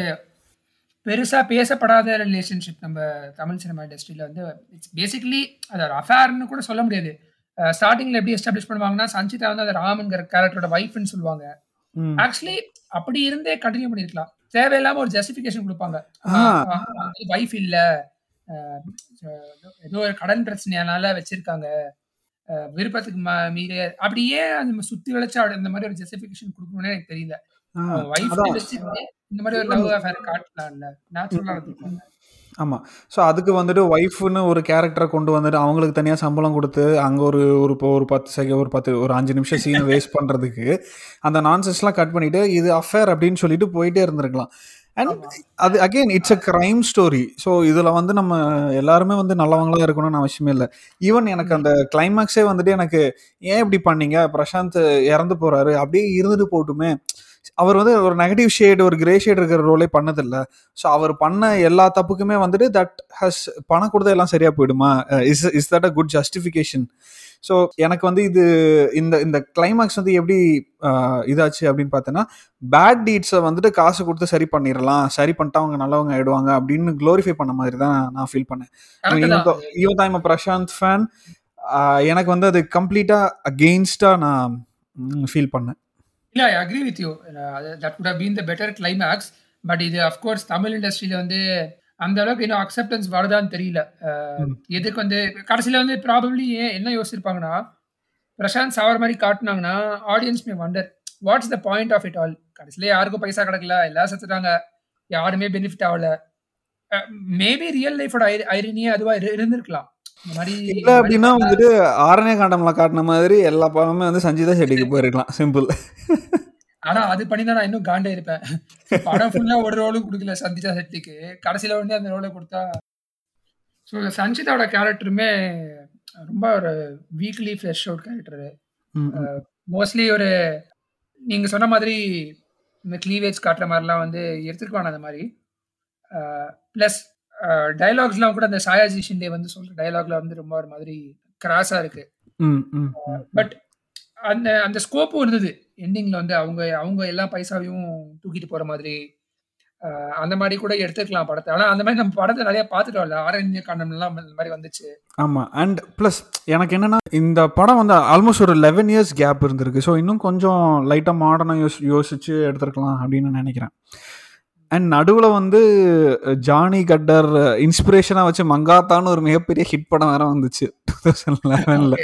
பெருசா பேசப்படாத ரிலேஷன்ஷிப் நம்ம தமிழ் சினிமா இண்டஸ்ட்ரியில வந்து இட்ஸ் பேசிக்கலி அது ஒரு அஃபேர்னு கூட சொல்ல முடியாது. ஸ்டார்டிங்ல எப்படி எஸ்டாப்ளிஷ் பண்ணுவாங்கன்னா சஞ்சிதா வந்து அந்த ராமன்கிற கேரக்டரோட ஒய்ஃப்னு சொல்லுவாங்க. ம். ஆக்சுவலி அப்படி இருந்தே கண்டினியூ பண்ணிருக்கலாம் தேவையில்லாம ஒரு ஜஸ்டிஃபிகேஷன் கொடுப்பாங்க. ஆ. வைஃப் இல்ல. அஹ், ஏதோ ஒரு கடன் பிரச்சனையால வச்சிருக்காங்க. விருப்பத்துக்கு மீறி அப்படியே அந்த சுத்தி வளைச்சு அப்படி இந்த மாதிரி ஒரு ஜஸ்டிஃபிகேஷன் கொடுக்கணும்னு எனக்கு தெரியல. இந்த மாதிரி ஒரு லவ் அஃபேர் காட்டலாம்ல. நேச்சுரலா இருந்துருக்காங்க ஆமாம் ஸோ அதுக்கு வந்துட்டு ஒய்ஃப்னு ஒரு கேரக்டரை கொண்டு வந்துட்டு அவங்களுக்கு தனியாக சம்பளம் கொடுத்து அங்கே ஒரு ஒரு இப்போ ஒரு பத்து செகண்ட் ஒரு பத்து ஒரு அஞ்சு நிமிஷம் சீனை வேஸ்ட் பண்ணுறதுக்கு அந்த நான்சென்ஸ்லாம் கட் பண்ணிட்டு இது அஃபேர் அப்படின்னு சொல்லிட்டு போயிட்டே இருந்திருக்கலாம். அண்ட் அது again it's a crime story so இதில் வந்து நம்ம எல்லாருமே வந்து நல்லவங்களா இருக்கணும்னு அவசியமே இல்லை. ஈவன் எனக்கு அந்த கிளைமேக்ஸே வந்துட்டு எனக்கு ஏன் இப்படி பண்ணீங்க? பிரசாந்த் இறந்து போறாரு. அப்படியே இருந்துட்டு போட்டுமே. அவர் வந்து ஒரு நெகட்டிவ் ஷேட் ஒரு கிரே ஷேட் இருக்கிற ரோலே பண்ணதில்ல. ஸோ அவர் பண்ண எல்லா தப்புக்குமே வந்துட்டு தட் ஹஸ் பணம் கொடுத்தா எல்லாம் சரியா போயிடுமா? Is is that a good justification so எனக்கு வந்து இது இந்த இந்த கிளைமேக்ஸ் வந்து எப்படி இதாச்சு அப்படின்னு பார்த்தோன்னா பேட் டீட்ஸை வந்துட்டு காசு கொடுத்து சரி பண்ணிடலாம் சரி பண்ணிட்டா அவங்க நல்லவங்க ஆயிடுவாங்க அப்படின்னு க்ளோரிஃபை பண்ண மாதிரி தான் நான் ஃபீல் பண்ணேன். தான். இப்போ பிரசாந்த் ஃபேன் எனக்கு வந்து அது கம்ப்ளீட்டாக அகெயின்ஸ்டாக நான் ஃபீல் பண்ணேன். இல்ல I agree with you that could have been the better climax but இது அஃப்கோர்ஸ் தமிழ் இண்டஸ்ட்ரியில வந்து அந்த அளவுக்கு இன்னும் அக்செப்டன்ஸ் வருதான்னு தெரியல. எதுக்கு வந்து கடைசியில வந்து ப்ராபப்ளி ஏன் என்ன யோசிச்சிருப்பாங்கன்னா பிரசாந்த் சாவர் மாதிரி காட்டுனாங்கன்னா audience may wonder what's the point of it all கடைசியில யாருக்கும் பைசா கிடைக்கல எல்லாரும் செத்துட்டாங்க யாருமே பெனிஃபிட் ஆகல. மேபி ரியல் லைஃபோட ஐரனியே அதுவா இரு- இருந்திருக்கலாம். இந்த மாதிரி இல்லை அப்படின்னா வந்துட்டு ஆரண்ய காண்டம்ல காட்டின மாதிரி எல்லா படமுமே வந்து சஞ்சிதா ஷெட்டிக்கு போயிருக்கலாம் சிம்பிள் ஆனா அது பண்ணி நான் இன்னும் காண்டே இருப்பேன். படம் ஃபுல்லா ஒரு ரோலும் கொடுக்கல சந்திதா செட்டிக்கு. கடைசியில வந்து அந்த ரோலை கொடுத்தா. ஸோ சஞ்சிதாவோட கேரக்டருமே ரொம்ப ஒரு weakly fleshed out character mostly ஒரு நீங்க சொன்ன மாதிரி இந்த க்ளீவேஜ் காட்டுற மாதிரிலாம் வந்து எடுத்துருக்கான அந்த மாதிரி. ப்ளஸ் டைலாக்ஸ்லாம் கூட அந்த சாயாஜி ஷிண்டே வந்து சொல்ற டைலாக்ல வந்து ரொம்ப ஒரு மாதிரி கிராஸா இருக்கு. பட் அந்த அந்த ஸ்கோப்பும் இருந்தது. எண்டிங்ல வந்து அவங்க அவங்க எல்லா பைசாவையும் தூக்கிட்டு போற மாதிரி அந்த மாதிரி கூட எடுத்துக்கலாம் படத்தை. ஆனா அந்த மாதிரி நம்ம படத்தை நிறைய பார்த்துட்டோம்ல. ஆரண்ய காண்டம்லாம் இந்த மாதிரி வந்துச்சு. ஆமாம் அண்ட் ப்ளஸ் எனக்கு என்னன்னா இந்த படம் வந்து ஆல்மோஸ்ட் ஒரு லெவன் இயர்ஸ் கேப் இருந்திருக்கு. ஸோ இன்னும் கொஞ்சம் லைட்டாக மாடர்னாக யோசி யோசிச்சு எடுத்திருக்கலாம் அப்படின்னு நினைக்கிறேன். அண்ட் நடுவில் வந்து ஜானி கட்டர் இன்ஸ்பிரேஷனாக வச்சு மங்காத்தான்னு ஒரு மிகப்பெரிய ஹிட் படம் வேற வந்துச்சு. டூ தௌசண்ட் லெவனில்.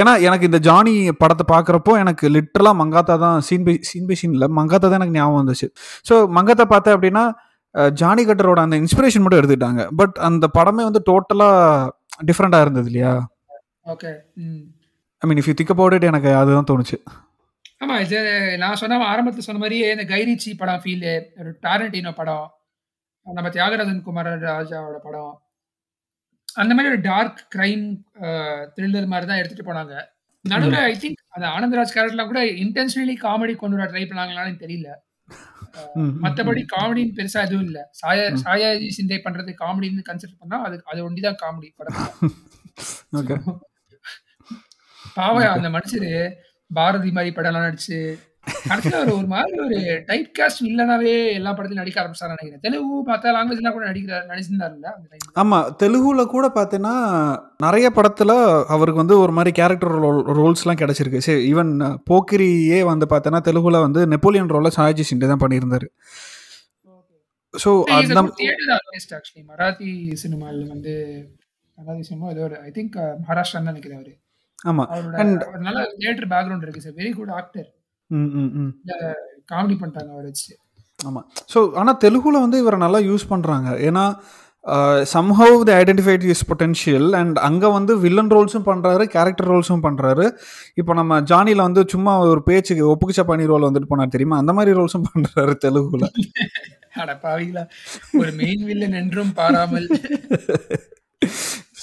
ஏன்னா எனக்கு இந்த ஜானி படத்தை பார்க்குறப்போ எனக்கு லிட்டரலாக மங்காத்தா தான் scene by scene by scene இல்லை மங்காத்தா தான் எனக்கு ஞாபகம் வந்துச்சு. ஸோ மங்காத்தா பார்த்தேன் அப்படின்னா ஜானி கட்டரோட அந்த இன்ஸ்பிரேஷன் மட்டும் எடுத்துக்கிட்டாங்க. பட் அந்த படமே வந்து டோட்டலாக டிஃப்ரெண்ட்டாக இருந்தது இல்லையா? Okay I mean if you think about it எனக்கு அதுதான் தோணுச்சு. ஆமா இது நான் சொன்ன ஆரம்பத்துல சொன்ன மாதிரியே இந்த கைரிச்சி படம் ஃபீல் ஒரு டாரண்டினோ படம் நம்ம தியாகராஜன் குமார ராஜாவோட படம் அந்த மாதிரி ஒரு டார்க் கிரைம் த்ரில்லர் மாதிரி தான் எடுத்துட்டு போனாங்க. நடுவில் ஐ திங்க் அந்த ஆனந்தராஜ் கேரக்டர்லாம் கூட இன்டென்ஷனலி காமெடி கொண்டு வர ட்ரை பண்ணாங்களான்னு தெரியல. மற்றபடி காமெடின்னு பெருசா எதுவும் இல்ல. சாய சாயாஜி சிந்தை பண்றது காமெடின்னு கன்சிடர் பண்ணா அது அது ஒண்டிதான் காமெடி படம். பாவம் அந்த மனுஷரு பாரதி மாதிரி படம்லாம் நடிச்சு கடைசியில் ஒரு ஒரு மாதிரி ஒரு டைப் காஸ்ட் இல்லைனாவே எல்லா படத்திலும் நடிக்க ஆரம்பிச்சாரு நினைக்கிறேன். தெலுங்கு மற்ற லாங்குவேஜ்லாம் கூட நடிக்கிறார் நடிச்சிருந்தாருல்ல ஆமாம் தெலுங்குல கூட பார்த்தீங்கன்னா நிறைய படத்தில் அவருக்கு வந்து ஒரு மாதிரி கேரக்டர் ரோல் ரோல்ஸ்லாம் கிடச்சிருக்கு. சரி ஈவன் போக்கிரியே வந்து பார்த்தீங்கன்னா தெலுங்குல வந்து நெப்போலியன் ரோலில் சாயாஜி சிண்டே தான் பண்ணியிருந்தாரு. ஸோ அந்த ஆக்சுவலி மராத்தி சினிமாவில் வந்து மராத்தி சினிமா ஏதோ ஒரு ஐ திங்க் மகாராஷ்டிரான்னு நினைக்கிறேன் அவரு. ஆமாம் ஒரு நல்ல தியேட்டர் பேக்ரவுண்ட் இருக்கு. Sir very good actor comedy பண்ணிட்டாங்க அவர் வச்சு. ஆமாம் ஸோ ஆனால் தெலுங்குல வந்து இவரை நல்லா யூஸ் பண்ணுறாங்க ஏன்னா somehow they identified his potential and அங்கே வந்து வில்லன் ரோல்ஸும் பண்ணுறாரு கேரக்டர் ரோல்ஸும் பண்ணுறாரு இப்போ நம்ம ஜானியில் வந்து சும்மா ஒரு பேச்சுக்கு ஒப்புக்கு சப்பானி ரோல் வந்துட்டு போனார் தெரியுமா? அந்த மாதிரி ரோல்ஸும் பண்ணுறாரு தெலுங்குல அட பாவிங்களா ஒரு மெயின் வில்லன் என்றும் பாராமல்.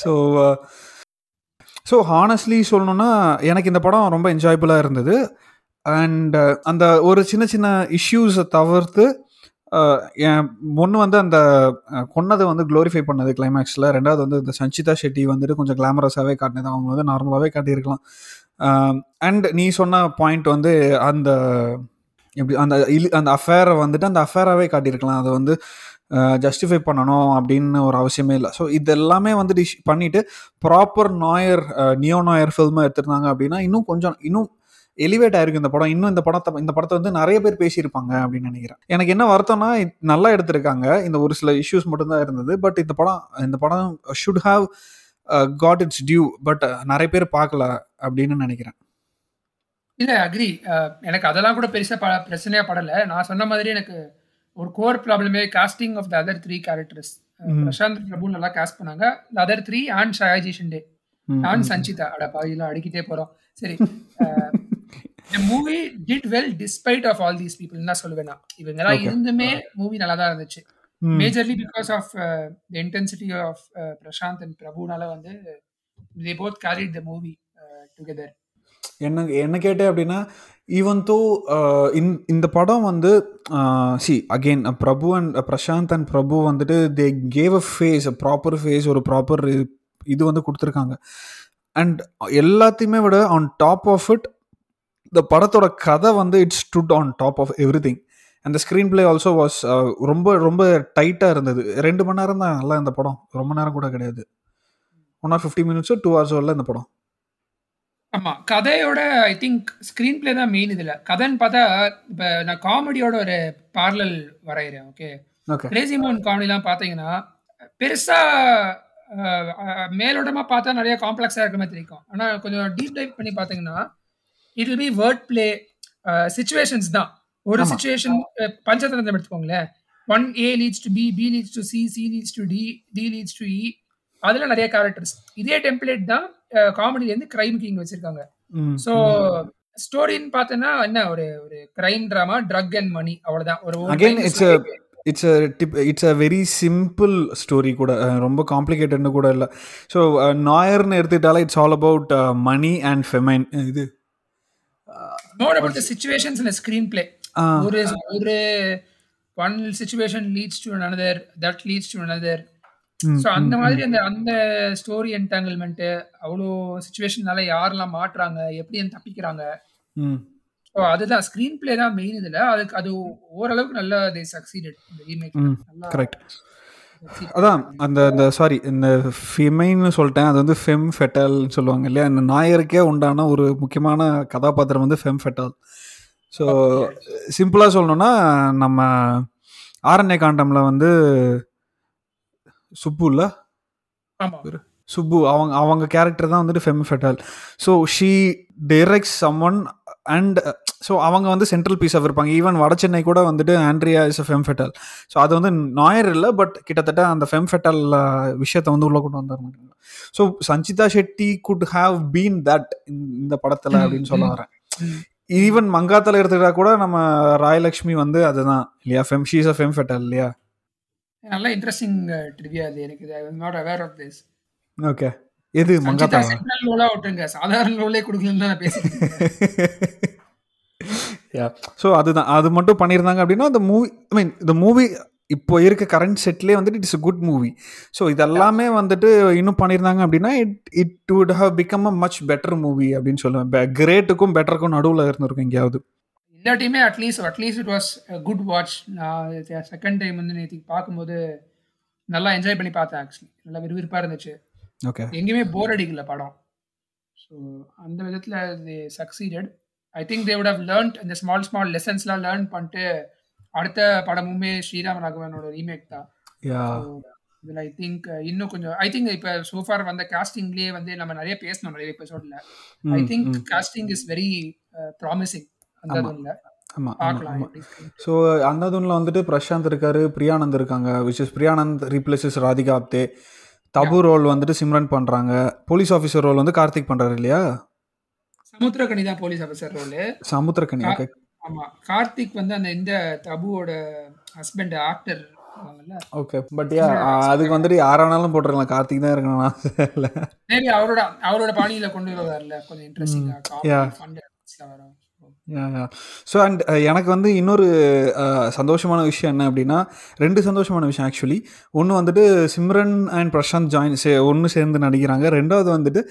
ஸோ ஸோ ஹானஸ்ட்லி சொல்லணும்னா எனக்கு இந்த படம் ரொம்ப என்ஜாயபுளாக இருந்தது. அண்ட் uh, அந்த ஒரு சின்ன சின்ன இஷ்யூஸை தவிர்த்து ஒன்று வந்து அந்த கொன்னதை வந்து க்ளோரிஃபை பண்ணது கிளைமேக்ஸில் ரெண்டாவது வந்து இந்த சஞ்சிதா ஷெட்டி வந்துட்டு கொஞ்சம் கிளாமரஸாகவே காட்டினது. அவங்க வந்து நார்மலாகவே காட்டியிருக்கலாம். அண்ட் நீ சொன்ன பாயிண்ட் வந்து அந்த எப்படி அந்த இல் அந்த அஃபேரை வந்துட்டு அந்த அஃபேராகவே காட்டியிருக்கலாம். அதை வந்து ஜஸ்டிஃபை பண்ணணும் அப்படின்னு ஒரு அவசியமே இல்லை. ஸோ இது எல்லாமே வந்து this proper noir neo noir ஃபில்மை எடுத்திருந்தாங்க அப்படின்னா இன்னும் கொஞ்சம் இன்னும் எலிவேட் ஆயிருக்கு இந்த படம். இன்னும் இந்த படத்தை இந்த படத்தை வந்து நிறைய பேர் பேசியிருப்பாங்க அப்படின்னு நினைக்கிறேன். எனக்கு என்ன வருத்தம்னா நல்லா எடுத்திருக்காங்க. இந்த ஒரு சில இஷ்யூஸ் மட்டும்தான் இருந்தது. பட் இந்த படம் இந்த படம் should have got its due but நிறைய பேர் பார்க்கல அப்படின்னு நினைக்கிறேன். இல்ல அக்ரி எனக்கு அதெல்லாம் கூட பெருசா ப பிரச்சனையா படல. நான் சொன்ன மாதிரி எனக்கு ஒரு கோர் ப்ராப்ளமே casting of the other three characters. Prashanth Prabhu நல்லா காஸ்ட் பண்ணாங்க. The other three and Sayaji Shinde நான். சஞ்சிதா அட பாதிலாம் அடிக்கிட்டே போறோம். சரி. இந்த movie did well despite of all these people தான் சொல்லுவேன் இவங்க எல்லாம். இருந்துமே மூவி நல்லா தான் இருந்துச்சு. Majorly because of the intensity of Prashanth and பிரபுனால வந்து they both carried the movie together என்ன என்ன கேட்டேன் அப்படின்னா ஈவன் தோ இந்த படம் வந்து C again Prabhu and Prashanth and Prabhu வந்துட்டு they gave a face proper face ஒரு ப்ராப்பர் இது வந்து கொடுத்துருக்காங்க. அண்ட் எல்லாத்தையுமே விட ஆன் டாப் ஆஃப் இட் இந்த படத்தோட கதை வந்து it's stood on top of everything அந்த ஸ்க்ரீன் பிளே ஆல்சோ வாஸ் ரொம்ப ரொம்ப டைட்டாக இருந்தது. ரெண்டு மணி நேரம் தான் நல்லா இந்த படம். ரொம்ப நேரம் கூட கிடையாது. ஒன் ஆர் ஃபிஃப்டி மினிட்ஸோ டூ ஹவர்ஸ் வரல இந்த படம். ஆமா. கதையோட ஐ திங்க் ஸ்க்ரீன் பிளே தான் மெயின் இதுல. கதைன்னு பார்த்தா இப்ப நான் காமெடியோட ஒரு பார்லல் வரைகிறேன் ஓகே கிரேசி மோன் காமெடிலாம் பார்த்தீங்கன்னா பெருசா அஹ், அஹ், மேலோட்டமா பார்த்தா நிறைய காம்ப்ளெக்ஸா இருக்க மாதிரி தெரியும். ஆனா கொஞ்சம் டீப் டைப் பண்ணி பார்த்தீங்கன்னா it will be word play situations தான். ஒரு. சுச்சுவேஷன் பஞ்சதந்திரம் எடுத்துக்கோங்களேன். One A leads to B B leads to C C leads to D D leads to E அதுல நிறைய கேரக்டர்ஸ் இதே டெம்ப்ளேட் தான் காமெடில இருந்து கிரைம் கிங் வச்சிருக்காங்க. ஸோ ஸ்டோரின்னு பார்த்தோன்னா என்ன ஒரு ஒரு crime drama drug and money அவ்வளவுதான். ஒரு it's a tip it's a very simple story கூட ரொம்ப காம்ப்ளிகேட்டட்னு கூட இல்லை. ஸோ நாயர்னு எடுத்துக்கிட்டாலே it's all about money and famine இது more about the situations in a screenplay. ஆ, ஒரு ஒரு one situation leads to another, that leads to another. ம், ஸோ அந்த ம், மாதிரி அந்த அந்த ஸ்டோரி என்டாங்கிள்மெண்ட் அவ்வளோ சுச்சுவேஷனால யாரெல்லாம் மாட்டுறாங்க எப்படி தப்பிக்கிறாங்க? ஸோ அதுதான் ஸ்க்ரீன் பிளே தான் மெயின் இதுல. அதுக்கு அது ஓரளவுக்கு நல்லா ம் நல்லா கரெக்ட் அதான் அந்த அந்த சாரி இந்த ஃபெமைன்னு சொல்லிட்டேன். அது வந்து ஃபெம் ஃபெட்டல்னு சொல்லுவாங்க இல்லையா? இந்த நாயருக்கே உண்டான ஒரு முக்கியமான கதாபாத்திரம் வந்து ஃபெம் ஃபெட்டல் ஸோ சிம்பிளாக சொல்லணும்னா நம்ம ஆரண்ய காண்டமில் வந்து சுப்பு இல்லை? சுப்பு. அவங்க அவங்க கேரக்டர் தான் வந்துட்டு femme fatale so she direct someone and so அவங்க வந்து சென்ட்ரல் பீஸாக இருப்பாங்க. ஈவன் வட சென்னை கூட வந்துட்டு Andrea is a femme fatale so அது வந்து நாயர் இல்லை பட் கிட்டத்தட்ட அந்த ஃபெம்ஃபெட்டல் விஷயத்தை வந்து உள்ளே கொண்டு வந்தார். So Sanchita Shetty could have been that இந்த படத்தில் அப்படின்னு சொல்ல. வரேன். ஈவன் மங்காத்தில் எடுத்துக்கிட்டா கூட நம்ம ராயலக்ஷ்மி வந்து அதுதான் இல்லையா? ஃபெம் ஷீஸ் அ ஃபெம்ஃபெட்டல் இல்லையா? நல்ல இன்ட்ரெஸ்டிங் ட்ரிவியா அது எனக்கு. I was not aware of this okay எது மங்காத்தா சென்ட்ரல் ரோலா விட்டுருங்க. சாதாரண ரோலே கொடுக்கலன்னு தான் நான் இருக்கேன். யா ஸோ அதுதான். அது மட்டும் பண்ணியிருந்தாங்க அப்படின்னா அந்த மூவி ஐ மீன் இந்த மூவி இப்போ இருக்க கரண்ட் செட்லேயே வந்துட்டு it's a good movie so இதெல்லாமே வந்துட்டு இன்னும் பண்ணியிருந்தாங்க அப்படின்னா it it would have become a much better movie அப்படின்னு சொல்லுவேன். கிரேட்டுக்கும் பெட்டருக்கும் நடுவில் இருந்திருக்கும் எங்கேயாவது. இல்லாட்டியுமே at least at least it was good watch நான் செகண்ட் டைம் வந்து நேற்று பார்க்கும்போது நல்லா என்ஜாய் பண்ணி பார்த்தேன் ஆக்சுவலி நல்லா விறுவிறுப்பாக இருந்துச்சு. ஓகே எங்கேயுமே போர் அடிக்கல படம். ஸோ அந்த விதத்தில் they succeeded I think they would have learnt இந்த ஸ்மால் ஸ்மால் லெசன்ஸ்லாம் லேர்ன் பண்ணிட்டு அடுத்த படமுமே ஸ்ரீராம் ராகவனோட ரீமேக் தான் இதில் ஐ திங்க் இன்னும் கொஞ்சம் ஐ திங்க் இப்போ சோஃபார் வந்த காஸ்டிங்லேயே வந்து நம்ம நிறைய பேசணும் நிறைய எபிசோட்ல I think. Casting is very promising அந்த. இதுல ஸோ அந்த தூணில் வந்துட்டு பிரசாந்த் இருக்காரு பிரியானந்த் இருக்காங்க which is Priya Anand replaces Radhika Apte Tabu role வந்துட்டு சிம்ரன் பண்ணுறாங்க போலீஸ் ஆஃபீஸர் ரோல் வந்து கார்த்திக் பண்ணுறாரு இல்லையா? சமுத்திரக்கனி தான் police officer role Samuthirakani okay ஆமா. கார்த்திக் வந்து அந்த இந்த தபுவோட husband actor okay but yeah அதுக்கு வந்துட்டு யாரானாலும் போட்டுருக்கலாம் கார்த்திக் தான் இருக்கணும் அவரோட அவரோட பாணியில கொண்டு வருவார்ல. கொஞ்சம் இன்ட்ரெஸ்டிங்கா ஸோ அண்ட் எனக்கு வந்து இன்னொரு சந்தோஷமான விஷயம் என்ன அப்படின்னா ரெண்டு சந்தோஷமான விஷயம் ஆக்சுவலி ஒன்று வந்துட்டு சிம்ரன் அண்ட் பிரசாந்த் ஜாயின் சே ஒன்று சேர்ந்து நடிக்கிறாங்க. ரெண்டாவது வந்துட்டு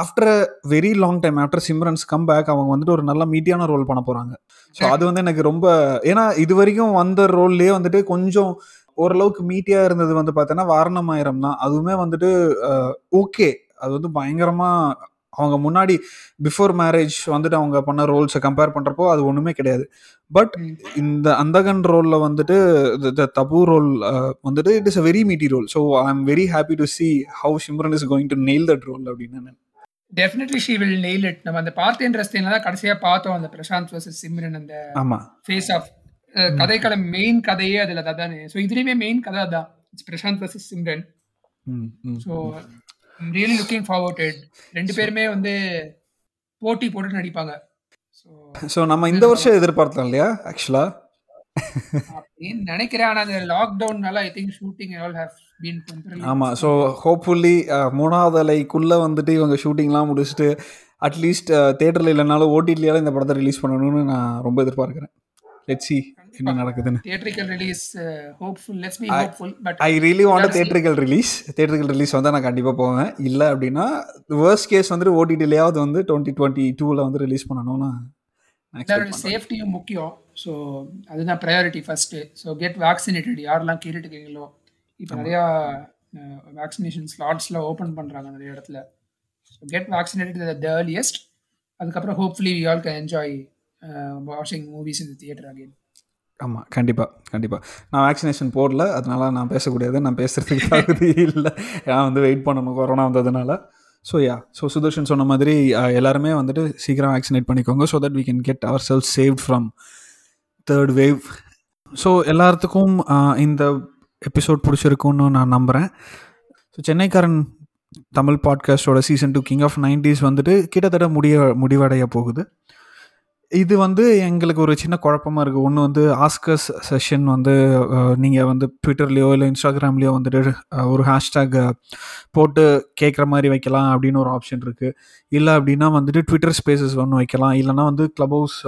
after very long time after Simran's come back அவங்க வந்துட்டு ஒரு நல்ல மீட்டியான ரோல் பண்ண போகிறாங்க ஸோ அது வந்து எனக்கு ரொம்ப ஏன்னா இது வரைக்கும் வந்த ரோல்லேயே வந்துட்டு கொஞ்சம் ஓரளவுக்கு மீட்டியாக இருந்தது வந்து பார்த்தோன்னா வாரணம் ஆயிரம் தான். அதுவுமே வந்துட்டு ஓகே அது வந்து பயங்கரமாக அவங்க முன்னாடி பிஃபோர் மேரேஜ் வந்துட்டு அவங்க பண்ண ரோல்ஸை கம்பேர் பண்ணுறப்போ அது ஒன்றுமே கிடையாது. பட். இந்த அந்தகன் ரோலில் வந்துட்டு த தபு ரோல் வந்துட்டு it is a very meaty role so I am very happy to see how Simran is going to nail that role அப்படின்னு definitely she will nail it நம்ம அந்த பார்த்தேன் ரஸ்தில தான் கடைசியா பார்த்தோம் அந்த பிரசாந்த் வர்சஸ் சிம்ரன் அந்த ஆமாம் ஃபேஸ் ஆஃப் கதைக்களம் மெயின் கதையே அதுல அதானே. ஸோ இதுலயுமே மெயின் கதை அதான். Prashanth versus Simran. So really looking forward ரெண்டு பேருமே வந்து போட்டி போட்டு நடிப்பாங்க. ஸோ நம்ம இந்த வருஷம் எதிர்பார்த்தோம் இல்லையா ஆக்சுவலாக அப்படின்னு நினைக்கிறேன். ஆனா அந்த லாக்டவுன்னால I think shooting all have been ஆமாம் ஸோ ஹோப்ஃபுல்லி மூணாவது அலைக்குள்ளே வந்துட்டு இவங்க ஷூட்டிங்லாம் முடிச்சுட்டு அட்லீஸ்ட் தேட்டரில் இல்லைனாலும் ஓடிடியால இந்த படத்தை ரிலீஸ் பண்ணணும்னு நான் ரொம்ப எதிர்பார்க்குறேன். லெட் சி என்ன நடக்குதுன்னு. Theatrical release hopeful let's be hopeful but I really want theatrical release theatrical release வந்தால் நான் கண்டிப்பாக போவேன். இல்லை அப்படின்னா வேர்ஸ்ட் கேஸ் வந்துட்டு ஓடிடிலேயாவது வந்து டுவெண்ட்டி டுவெண்ட்டி டூவில் வந்து ரிலீஸ் பண்ணணும்னு சேஃப்டியும் முக்கியம். ஸோ அதுதான் priority first so get vaccinated யாரெல்லாம் கேட்டுட்டு இருக்கீங்களோ இப்போ நிறையா வேக்சினேஷன் ஸ்லாட்ஸ்லாம் ஓப்பன் பண்ணுறாங்க நிறைய இடத்துல. கெட் வேக்சினேட்டட் த ஏர்லியஸ்ட் அதுக்கப்புறம் hopefully we all can enjoy வாட்சிங் மூவிஸ் இன் தியேட்டர் அகைன் ஆமாம் கண்டிப்பாக கண்டிப்பாக நான் வேக்சினேஷன் போடல அதனால நான் பேசக்கூடியது நான் பேசுகிறதுக்கு தகுதி இல்லை. நான் வந்து வெயிட் பண்ணணும் கொரோனா வந்ததுனால. ஸோ யா ஸோ சுதர்ஷன் சொன்ன மாதிரி எல்லாருமே வந்துட்டு சீக்கிரம் வேக்சினேட் பண்ணிக்கோங்க so that we can get our self saved from third wave so எல்லாத்துக்கும் இந்த எபிசோட் பிடிச்சிருக்குன்னு நான் நம்புகிறேன் so சென்னைக்காரன் Tamil பாட்காஸ்டோட season two king of nineties வந்துட்டு கிட்டத்தட்ட முடிய முடிவடைய போகுது. இது வந்து எங்களுக்கு ஒரு சின்ன குழப்பமாக இருக்குது ஒன்று வந்து ஆஸ்கர்ஸ் செஷன் வந்து நீங்கள் வந்து ட்விட்டர்லேயோ இல்லை இன்ஸ்டாகிராம்லேயோ வந்துட்டு ஒரு ஹேஷ்டேக் போட்டு கேட்குற மாதிரி வைக்கலாம் அப்படின்னு ஒரு ஆப்ஷன் இருக்குது இல்லை அப்படின்னா வந்துட்டு ட்விட்டர் ஸ்பேசஸ் ஒன்று வைக்கலாம். இல்லைன்னா வந்து க்ளப் ஹவுஸ்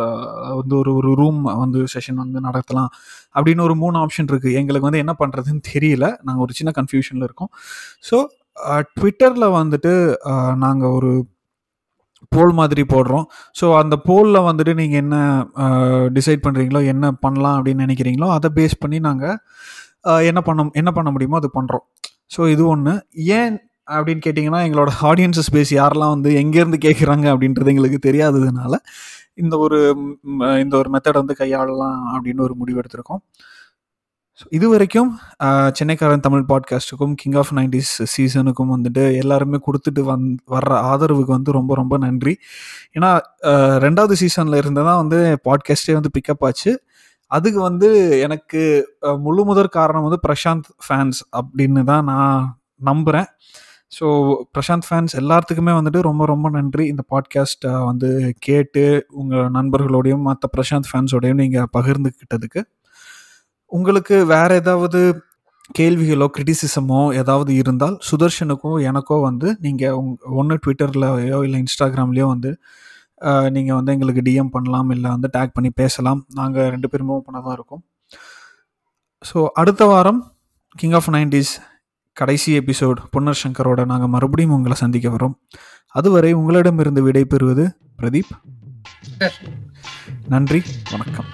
வந்து ஒரு ஒரு ரூம் வந்து செஷன் வந்து நடத்தலாம் அப்படின்னு ஒரு மூணு ஆப்ஷன் இருக்குது எங்களுக்கு வந்து என்ன பண்ணுறதுன்னு தெரியல. நாங்கள் ஒரு சின்ன கன்ஃபியூஷனில் இருக்கோம். ஸோ ட்விட்டரில் வந்துட்டு நாங்கள் ஒரு போல் மாதிரி போடுறோம். ஸோ அந்த போலில் வந்துட்டு நீங்கள் என்ன டிசைட் பண்ணுறீங்களோ என்ன பண்ணலாம் அப்படின்னு நினைக்கிறீங்களோ அதை பேஸ் பண்ணி நாங்கள் என்ன பண்ண என்ன பண்ண முடியுமோ அது பண்ணுறோம் ஸோ இது ஒன்று ஏன் அப்படின்னு கேட்டிங்கன்னா எங்களோட ஆடியன்ஸஸ் பேஸ் யாரெல்லாம் வந்து எங்கேருந்து கேட்குறாங்க அப்படின்றது எங்களுக்கு தெரியாததுனால இந்த ஒரு இந்த ஒரு மெத்தட் வந்து கையாளலாம் அப்படின்னு ஒரு முடிவு எடுத்திருக்கோம். ஸோ இது வரைக்கும் சென்னைக்காரன் தமிழ் பாட்காஸ்ட்டுக்கும் கிங் ஆஃப் நைன்டிஸ் சீசனுக்கும் வந்துட்டு எல்லாருமே கொடுத்துட்டு வந் வர்ற ஆதரவுக்கு வந்து ரொம்ப ரொம்ப நன்றி. ஏன்னா ரெண்டாவது சீசனில் இருந்து தான் வந்து பாட்காஸ்டே வந்து பிக்கப் ஆச்சு. அதுக்கு வந்து எனக்கு முழு முதற் காரணம் வந்து பிரசாந்த் ஃபேன்ஸ் அப்படின்னு தான் நான் நம்புகிறேன் ஸோ பிரசாந்த் ஃபேன்ஸ் எல்லாத்துக்குமே வந்துட்டு ரொம்ப ரொம்ப நன்றி. இந்த பாட்காஸ்ட்டை வந்து கேட்டு உங்கள் நண்பர்களோடையும் மற்ற பிரசாந்த் ஃபேன்ஸோடையும் நீங்கள் பகிர்ந்துக்கிட்டதுக்கு உங்களுக்கு வேற ஏதாவது கேள்விகளோ கிரிட்டிசிசமோ ஏதாவது இருந்தால் சுதர்ஷனுக்கோ எனக்கோ வந்து நீங்கள் உங் ஒன்று ட்விட்டர்லையோ இல்லை இன்ஸ்டாகிராம்லேயோ வந்து நீங்கள் வந்து எங்களுக்கு டிஎம் பண்ணலாம் இல்லை வந்து டேக் பண்ணி பேசலாம். நாங்கள் ரெண்டு பேரும் தான் இருக்கோம். ஸோ அடுத்த வாரம் கிங் ஆஃப் நைன்டிஸ் கடைசி எபிசோட் புன்னர் சங்கரோட நாங்கள் மறுபடியும் உங்களை சந்திக்க வரோம் அதுவரை உங்களிடமிருந்து விடை பெறுவது பிரதீப் நன்றி வணக்கம்.